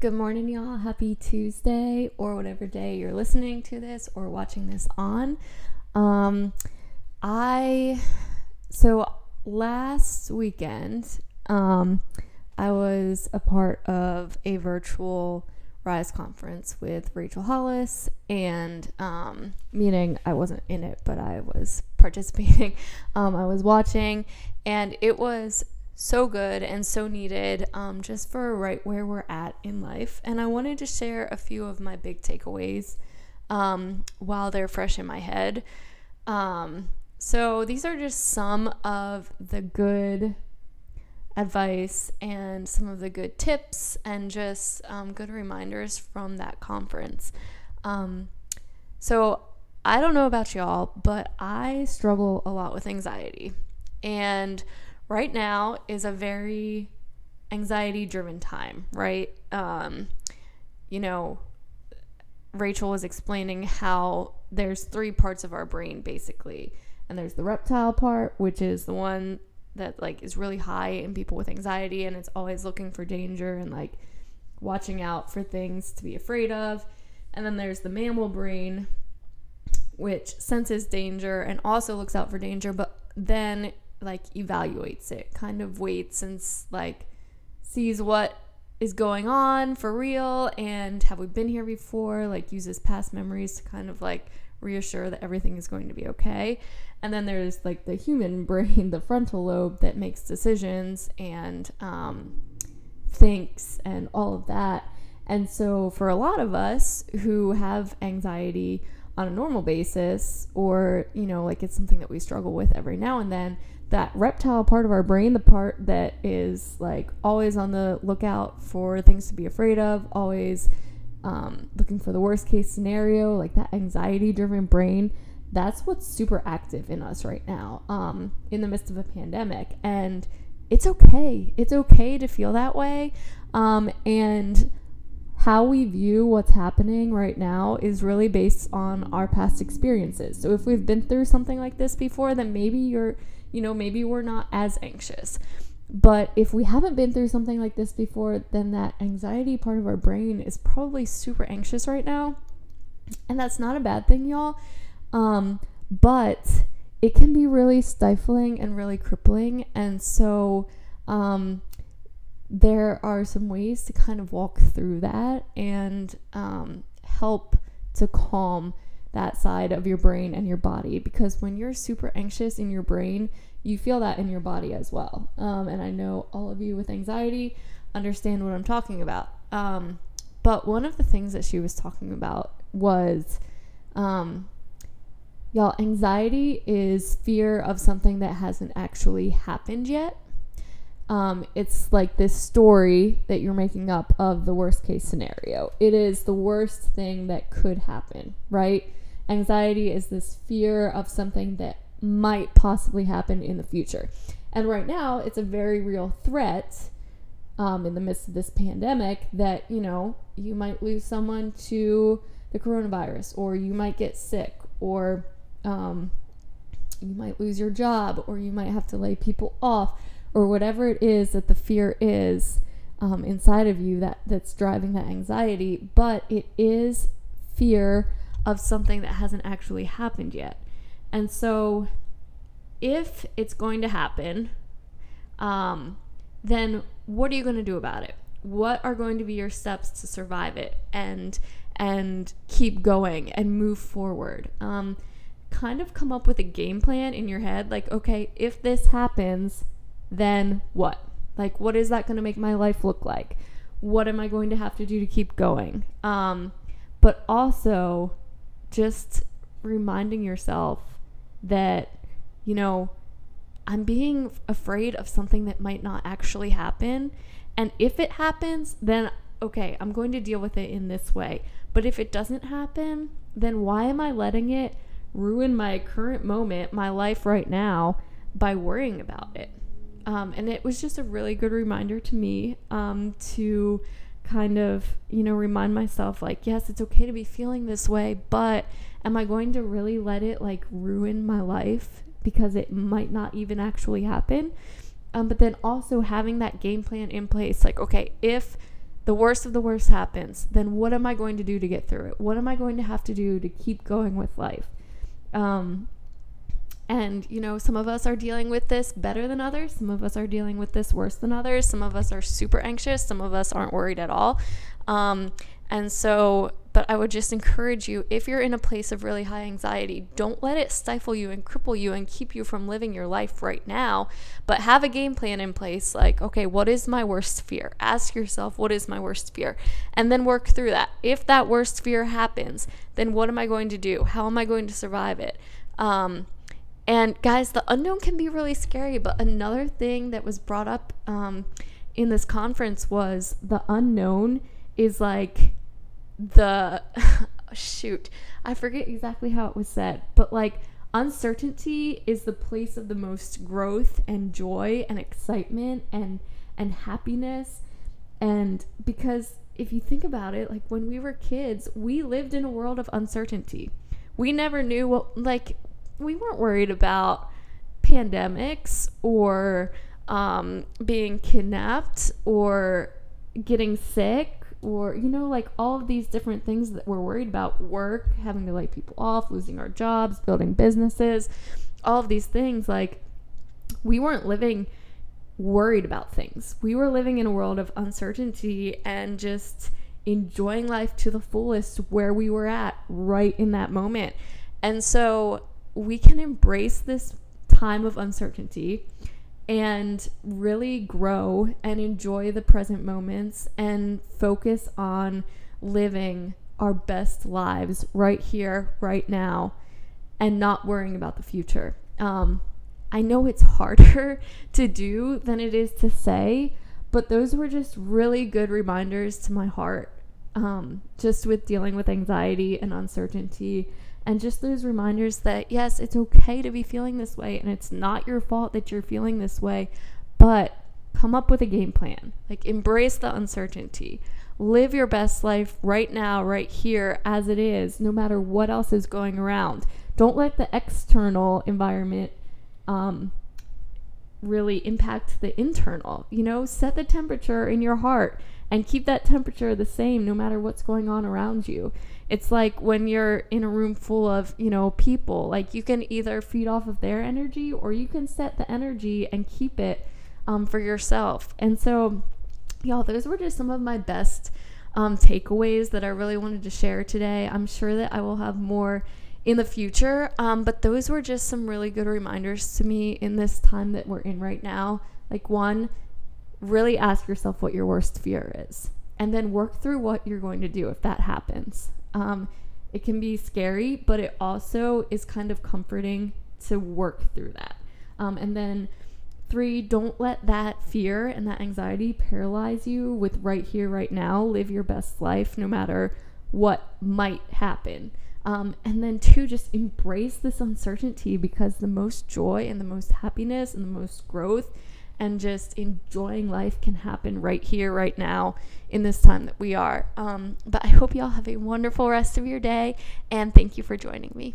Good morning, y'all. Happy Tuesday, or whatever day you're listening to this or watching this on. Um, I so last weekend, um, I was a part of a virtual Rise conference with Rachel Hollis, and um, meaning I wasn't in it, but I was participating. Um, I was watching, and it was so good and so needed um, just for right where we're at in life. And I wanted to share a few of my big takeaways um, while they're fresh in my head. Um, so these are just some of the good advice and some of the good tips and just um, good reminders from that conference. Um, so I don't know about y'all, but I struggle a lot with anxiety. And right now is a very anxiety driven time, right? Um, you know, Rachel was explaining how there's three parts of our brain basically. And there's the reptile part, which is the one that like is really high in people with anxiety and it's always looking for danger and like watching out for things to be afraid of. And then there's the mammal brain, which senses danger and also looks out for danger, but then like evaluates it, kind of waits and like sees what is going on for real and have we been here before, like uses past memories to kind of like reassure that everything is going to be okay. And then there's like the human brain, the frontal lobe that makes decisions and um, thinks and all of that. And so, for a lot of us who have anxiety on a normal basis, or, you know, like it's something that we struggle with every now and then, that reptile part of our brain, the part that is like always on the lookout for things to be afraid of, always um, looking for the worst case scenario, like that anxiety driven brain, that's what's super active in us right now um, in the midst of a pandemic. And it's okay. It's okay to feel that way. Um, and how we view what's happening right now is really based on our past experiences. So if we've been through something like this before, then maybe you're you know, maybe we're not as anxious. But if we haven't been through something like this before, then that anxiety part of our brain is probably super anxious right now. And that's not a bad thing, y'all. Um, but it can be really stifling and really crippling. And so um, there are some ways to kind of walk through that and um, help to calm that side of your brain and your body because when you're super anxious in your brain, you feel that in your body as well. Um, and I know all of you with anxiety understand what I'm talking about. Um, but one of the things that she was talking about was, um, y'all, anxiety is fear of something that hasn't actually happened yet. Um, it's like this story that you're making up of the worst case scenario. It is the worst thing that could happen, right? Anxiety is this fear of something that might possibly happen in the future. And right now, it's a very real threat um, in the midst of this pandemic that, you know, you might lose someone to the coronavirus, or you might get sick, or um, you might lose your job, or you might have to lay people off, or whatever it is that the fear is um, inside of you that, that's driving that anxiety. But it is fear of something that hasn't actually happened yet. And so, if it's going to happen, um, then what are you going to do about it? What are going to be your steps to survive it and and keep going and move forward? Um, kind of come up with a game plan in your head, like, okay, if this happens, then what? Like, what is that going to make my life look like? What am I going to have to do to keep going? Um, but also just reminding yourself that, you know, I'm being afraid of something that might not actually happen. And if it happens, then okay, I'm going to deal with it in this way. But if it doesn't happen, then why am I letting it ruin my current moment, my life right now, by worrying about it? Um, and it was just a really good reminder to me um, to kind of, you know, remind myself like, yes, it's okay to be feeling this way, but am I going to really let it like ruin my life because it might not even actually happen? Um, but then also having that game plan in place, like, okay, if the worst of the worst happens, then what am I going to do to get through it? What am I going to have to do to keep going with life? Um, and, you know, some of us are dealing with this better than others. Some of us are dealing with this worse than others. Some of us are super anxious. Some of us aren't worried at all. Um, and so, but I would just encourage you if you're in a place of really high anxiety, don't let it stifle you and cripple you and keep you from living your life right now. But have a game plan in place like, okay, what is my worst fear? Ask yourself, what is my worst fear? And then work through that. If that worst fear happens, then what am I going to do? How am I going to survive it? Um, and guys, the unknown can be really scary. But another thing that was brought up um, in this conference was the unknown is like the shoot, I forget exactly how it was said, but like uncertainty is the place of the most growth and joy and excitement and and happiness and because if you think about it like when we were kids we lived in a world of uncertainty we never knew what like we weren't worried about pandemics or um, being kidnapped or getting sick or you know like all of these different things that we're worried about work having to lay people off losing our jobs building businesses all of these things like we weren't living worried about things. We were living in a world of uncertainty and just enjoying life to the fullest where we were at right in that moment. And so we can embrace this time of uncertainty and really grow and enjoy the present moments and focus on living our best lives right here, right now, and not worrying about the future. Um, I know it's harder to do than it is to say, but those were just really good reminders to my heart, um, just with dealing with anxiety and uncertainty and just those reminders that yes, it's okay to be feeling this way and it's not your fault that you're feeling this way, but come up with a game plan. Like embrace the uncertainty. Live your best life right now, right here as it is, no matter what else is going around. Don't let the external environment um, really impact the internal. You know, set the temperature in your heart and keep that temperature the same no matter what's going on around you. It's like when you're in a room full of, you know, people, like you can either feed off of their energy or you can set the energy and keep it um, for yourself. And so, y'all, those were just some of my best um, takeaways that I really wanted to share today. I'm sure that I will have more in the future, um, but those were just some really good reminders to me in this time that we're in right now. Like, one, really ask yourself what your worst fear is and then work through what you're going to do if that happens. Um, it can be scary, but it also is kind of comforting to work through that. Um, and then three, don't let that fear and that anxiety paralyze you with right here, right now. Live your best life no matter what might happen. Um, and then two, just embrace this uncertainty because the most joy and the most happiness and the most growth and just enjoying life can happen right here, right now, in this time that we are. Um, but I hope y'all have a wonderful rest of your day, and thank you for joining me.